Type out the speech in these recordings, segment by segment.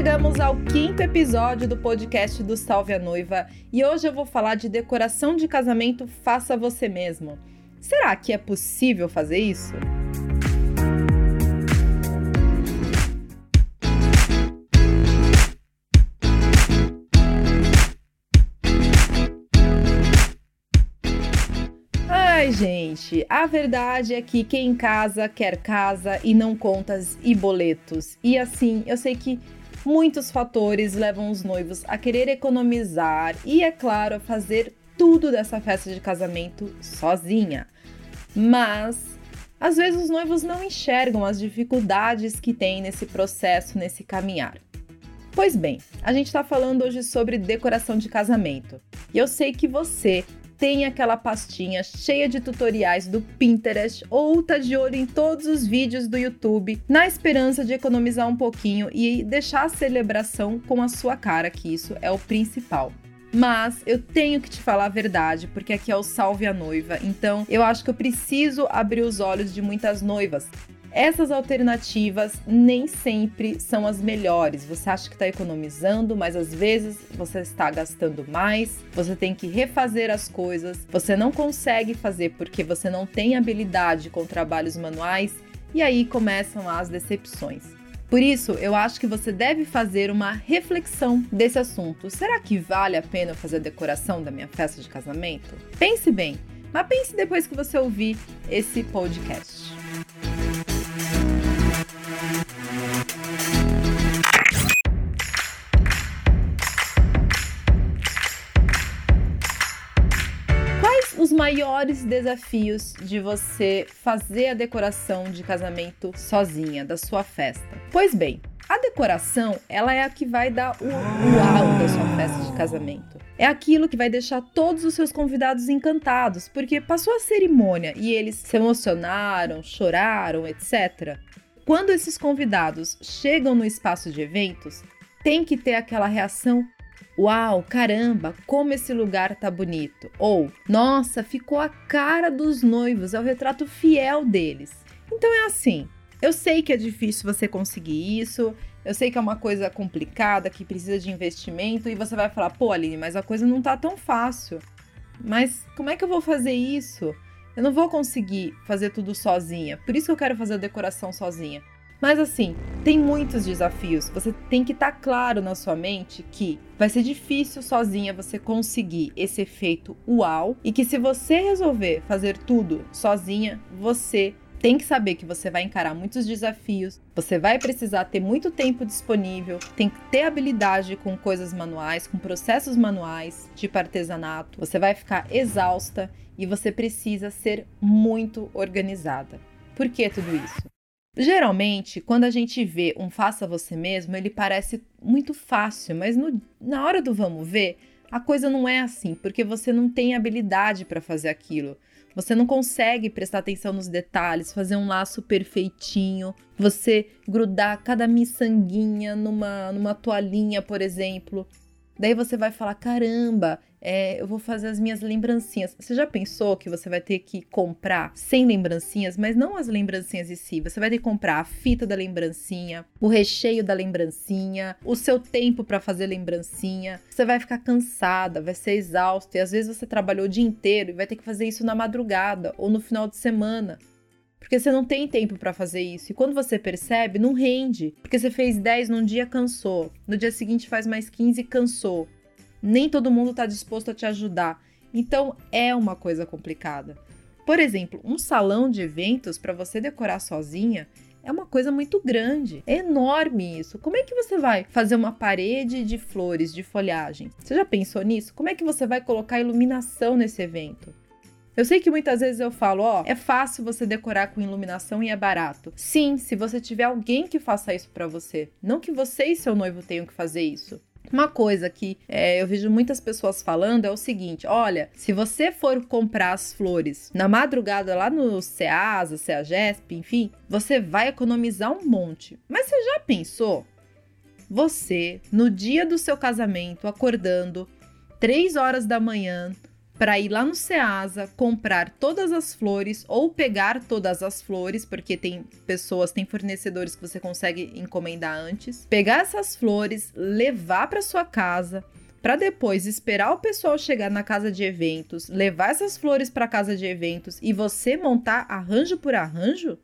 chegamos ao quinto episódio do podcast do Salve a Noiva e hoje eu vou falar de decoração de casamento faça você mesmo. Será que é possível fazer isso? Ai, gente, a verdade é que quem casa quer casa e não contas e boletos. E assim, eu sei que muitos fatores levam os noivos a querer economizar e, é claro, a fazer tudo dessa festa de casamento sozinha. Mas às vezes os noivos não enxergam as dificuldades que tem nesse processo, nesse caminhar. Pois bem, a gente está falando hoje sobre decoração de casamento. E eu sei que você tem aquela pastinha cheia de tutoriais do Pinterest ou tá de olho em todos os vídeos do YouTube, na esperança de economizar um pouquinho e deixar a celebração com a sua cara, que isso é o principal. Mas eu tenho que te falar a verdade, porque aqui é o Salve a Noiva, então eu acho que eu preciso abrir os olhos de muitas noivas. Essas alternativas nem sempre são as melhores. Você acha que está economizando, mas às vezes você está gastando mais, você tem que refazer as coisas, você não consegue fazer porque você não tem habilidade com trabalhos manuais e aí começam as decepções. Por isso, eu acho que você deve fazer uma reflexão desse assunto. Será que vale a pena fazer a decoração da minha festa de casamento? Pense bem, mas pense depois que você ouvir esse podcast. Maiores desafios de você fazer a decoração de casamento sozinha, da sua festa? Pois bem, a decoração, ela é a que vai dar o uau da sua festa de casamento. É aquilo que vai deixar todos os seus convidados encantados, porque passou a cerimônia e eles se emocionaram, choraram, etc. Quando esses convidados chegam no espaço de eventos, tem que ter aquela reação Uau, caramba, como esse lugar tá bonito. Ou, nossa, ficou a cara dos noivos, é o retrato fiel deles. Então é assim. Eu sei que é difícil você conseguir isso, eu sei que é uma coisa complicada, que precisa de investimento, e você vai falar, pô, Aline, mas a coisa não tá tão fácil. Mas como é que eu vou fazer isso? Eu não vou conseguir fazer tudo sozinha, por isso que eu quero fazer a decoração sozinha. Mas assim, tem muitos desafios. Você tem que estar tá claro na sua mente que vai ser difícil sozinha você conseguir esse efeito uau e que se você resolver fazer tudo sozinha, você tem que saber que você vai encarar muitos desafios, você vai precisar ter muito tempo disponível, tem que ter habilidade com coisas manuais, com processos manuais, tipo artesanato, você vai ficar exausta e você precisa ser muito organizada. Por que tudo isso? Geralmente, quando a gente vê um faça você mesmo, ele parece muito fácil, mas no, na hora do vamos ver, a coisa não é assim, porque você não tem habilidade para fazer aquilo. Você não consegue prestar atenção nos detalhes, fazer um laço perfeitinho, você grudar cada miçanguinha numa, numa toalhinha, por exemplo. Daí você vai falar: caramba, é, eu vou fazer as minhas lembrancinhas. Você já pensou que você vai ter que comprar 100 lembrancinhas, mas não as lembrancinhas em si? Você vai ter que comprar a fita da lembrancinha, o recheio da lembrancinha, o seu tempo para fazer lembrancinha. Você vai ficar cansada, vai ser exausta e às vezes você trabalhou o dia inteiro e vai ter que fazer isso na madrugada ou no final de semana. Porque você não tem tempo para fazer isso. E quando você percebe, não rende. Porque você fez 10 num dia, cansou. No dia seguinte faz mais 15 e cansou. Nem todo mundo está disposto a te ajudar. Então é uma coisa complicada. Por exemplo, um salão de eventos para você decorar sozinha é uma coisa muito grande. É enorme isso. Como é que você vai fazer uma parede de flores, de folhagem? Você já pensou nisso? Como é que você vai colocar iluminação nesse evento? Eu sei que muitas vezes eu falo, ó, é fácil você decorar com iluminação e é barato. Sim, se você tiver alguém que faça isso para você. Não que você e seu noivo tenham que fazer isso. Uma coisa que é, eu vejo muitas pessoas falando é o seguinte: olha, se você for comprar as flores na madrugada lá no Ceasa, Ceagesp, enfim, você vai economizar um monte. Mas você já pensou? Você, no dia do seu casamento, acordando, 3 horas da manhã, para ir lá no Ceasa, comprar todas as flores ou pegar todas as flores, porque tem pessoas, tem fornecedores que você consegue encomendar antes. Pegar essas flores, levar para sua casa, para depois esperar o pessoal chegar na casa de eventos, levar essas flores para casa de eventos e você montar arranjo por arranjo?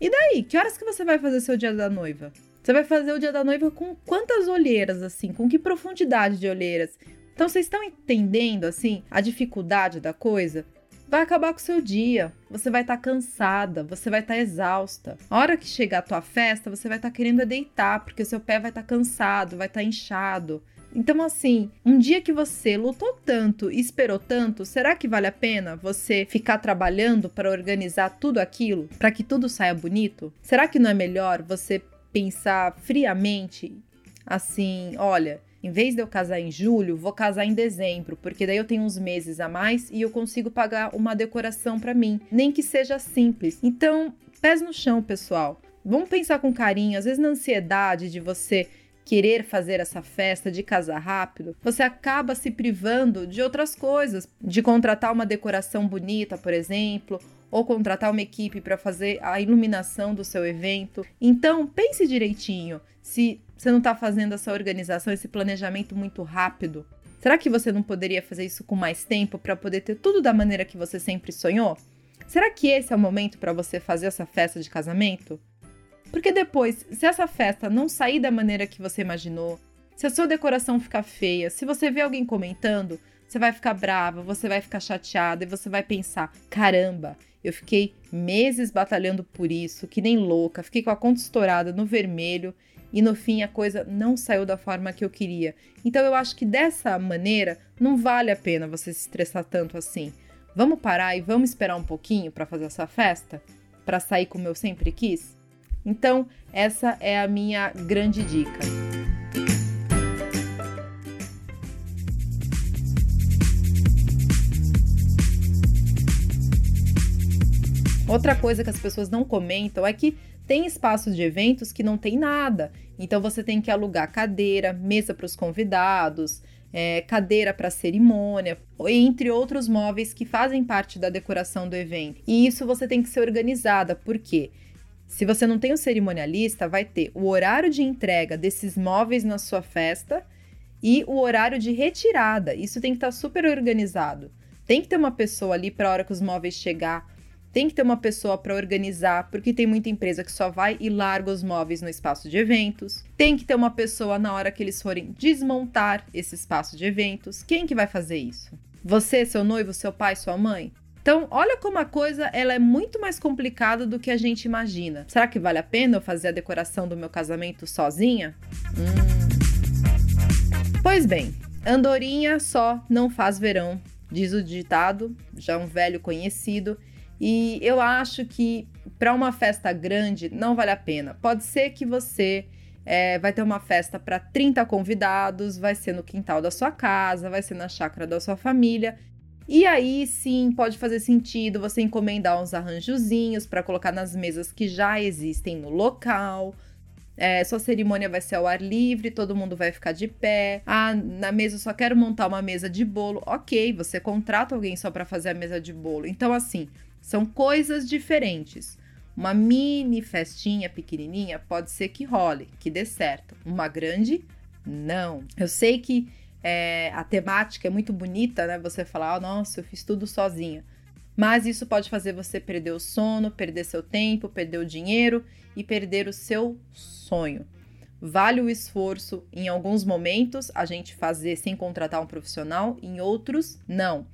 E daí, que horas que você vai fazer seu dia da noiva? Você vai fazer o dia da noiva com quantas olheiras assim? Com que profundidade de olheiras? Então vocês estão entendendo assim a dificuldade da coisa? Vai acabar com o seu dia. Você vai estar tá cansada, você vai estar tá exausta. A hora que chegar a tua festa, você vai estar tá querendo deitar, porque seu pé vai estar tá cansado, vai estar tá inchado. Então, assim, um dia que você lutou tanto e esperou tanto, será que vale a pena você ficar trabalhando para organizar tudo aquilo, para que tudo saia bonito? Será que não é melhor você pensar friamente assim, olha, em vez de eu casar em julho, vou casar em dezembro, porque daí eu tenho uns meses a mais e eu consigo pagar uma decoração para mim, nem que seja simples. Então, pés no chão, pessoal. Vamos pensar com carinho, às vezes na ansiedade de você querer fazer essa festa de casar rápido, você acaba se privando de outras coisas, de contratar uma decoração bonita, por exemplo, ou contratar uma equipe para fazer a iluminação do seu evento. Então, pense direitinho se você não está fazendo essa organização, esse planejamento muito rápido. Será que você não poderia fazer isso com mais tempo para poder ter tudo da maneira que você sempre sonhou? Será que esse é o momento para você fazer essa festa de casamento? Porque depois, se essa festa não sair da maneira que você imaginou, se a sua decoração ficar feia, se você vê alguém comentando, você vai ficar brava, você vai ficar chateada e você vai pensar: caramba, eu fiquei meses batalhando por isso, que nem louca, fiquei com a conta estourada no vermelho e no fim a coisa não saiu da forma que eu queria. Então eu acho que dessa maneira não vale a pena você se estressar tanto assim. Vamos parar e vamos esperar um pouquinho para fazer essa festa? Para sair como eu sempre quis? Então, essa é a minha grande dica. Outra coisa que as pessoas não comentam é que tem espaços de eventos que não tem nada. Então você tem que alugar cadeira, mesa para os convidados, é, cadeira para cerimônia, entre outros móveis que fazem parte da decoração do evento. E isso você tem que ser organizada, porque se você não tem um cerimonialista, vai ter o horário de entrega desses móveis na sua festa e o horário de retirada. Isso tem que estar tá super organizado. Tem que ter uma pessoa ali para a hora que os móveis chegar tem que ter uma pessoa para organizar, porque tem muita empresa que só vai e larga os móveis no espaço de eventos. Tem que ter uma pessoa na hora que eles forem desmontar esse espaço de eventos. Quem que vai fazer isso? Você, seu noivo, seu pai, sua mãe? Então, olha como a coisa ela é muito mais complicada do que a gente imagina. Será que vale a pena eu fazer a decoração do meu casamento sozinha? Hum. Pois bem, andorinha só não faz verão, diz o ditado, já um velho conhecido. E eu acho que para uma festa grande não vale a pena. Pode ser que você é, vai ter uma festa para 30 convidados, vai ser no quintal da sua casa, vai ser na chácara da sua família. E aí sim pode fazer sentido você encomendar uns arranjozinhos para colocar nas mesas que já existem no local. É, sua cerimônia vai ser ao ar livre, todo mundo vai ficar de pé. Ah, na mesa eu só quero montar uma mesa de bolo. Ok, você contrata alguém só para fazer a mesa de bolo. Então, assim, são coisas diferentes. Uma mini festinha pequenininha pode ser que role, que dê certo. Uma grande, não. Eu sei que é, a temática é muito bonita, né? Você falar, oh, nossa, eu fiz tudo sozinha. Mas isso pode fazer você perder o sono, perder seu tempo, perder o dinheiro e perder o seu sonho. Vale o esforço em alguns momentos a gente fazer sem contratar um profissional, em outros, não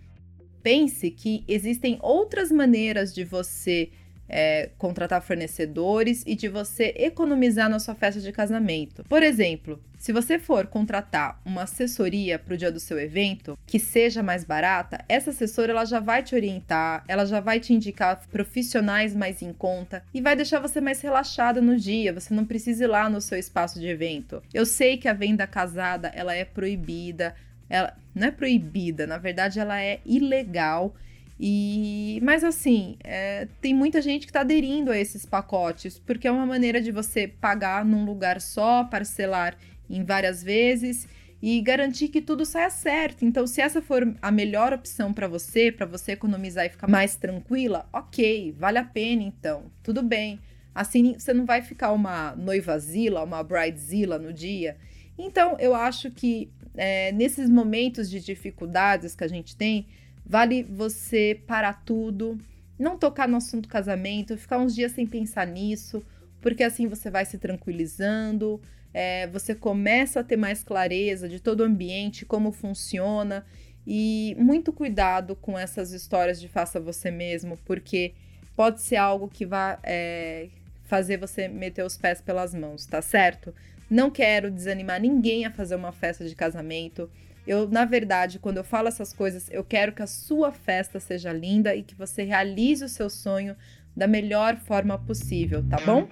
pense que existem outras maneiras de você é, contratar fornecedores e de você economizar na sua festa de casamento. Por exemplo, se você for contratar uma assessoria para o dia do seu evento que seja mais barata, essa assessora ela já vai te orientar, ela já vai te indicar profissionais mais em conta e vai deixar você mais relaxada no dia. Você não precisa ir lá no seu espaço de evento. Eu sei que a venda casada ela é proibida, ela não é proibida, na verdade ela é ilegal. E, mas assim, é, tem muita gente que está aderindo a esses pacotes, porque é uma maneira de você pagar num lugar só, parcelar em várias vezes e garantir que tudo saia certo. Então, se essa for a melhor opção para você, para você economizar e ficar mais tranquila, ok, vale a pena então, tudo bem. Assim, você não vai ficar uma noivazila, uma bridezilla no dia. Então, eu acho que é, nesses momentos de dificuldades que a gente tem, vale você parar tudo, não tocar no assunto casamento, ficar uns dias sem pensar nisso, porque assim você vai se tranquilizando, é, você começa a ter mais clareza de todo o ambiente, como funciona, e muito cuidado com essas histórias de faça você mesmo, porque pode ser algo que vai é, fazer você meter os pés pelas mãos, tá certo? Não quero desanimar ninguém a fazer uma festa de casamento. Eu, na verdade, quando eu falo essas coisas, eu quero que a sua festa seja linda e que você realize o seu sonho da melhor forma possível, tá bom?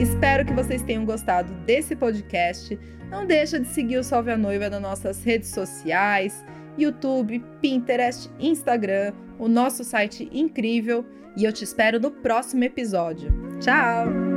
Espero que vocês tenham gostado desse podcast. Não deixa de seguir o Salve a Noiva nas nossas redes sociais, YouTube, Pinterest, Instagram, o nosso site incrível e eu te espero no próximo episódio. Tchau!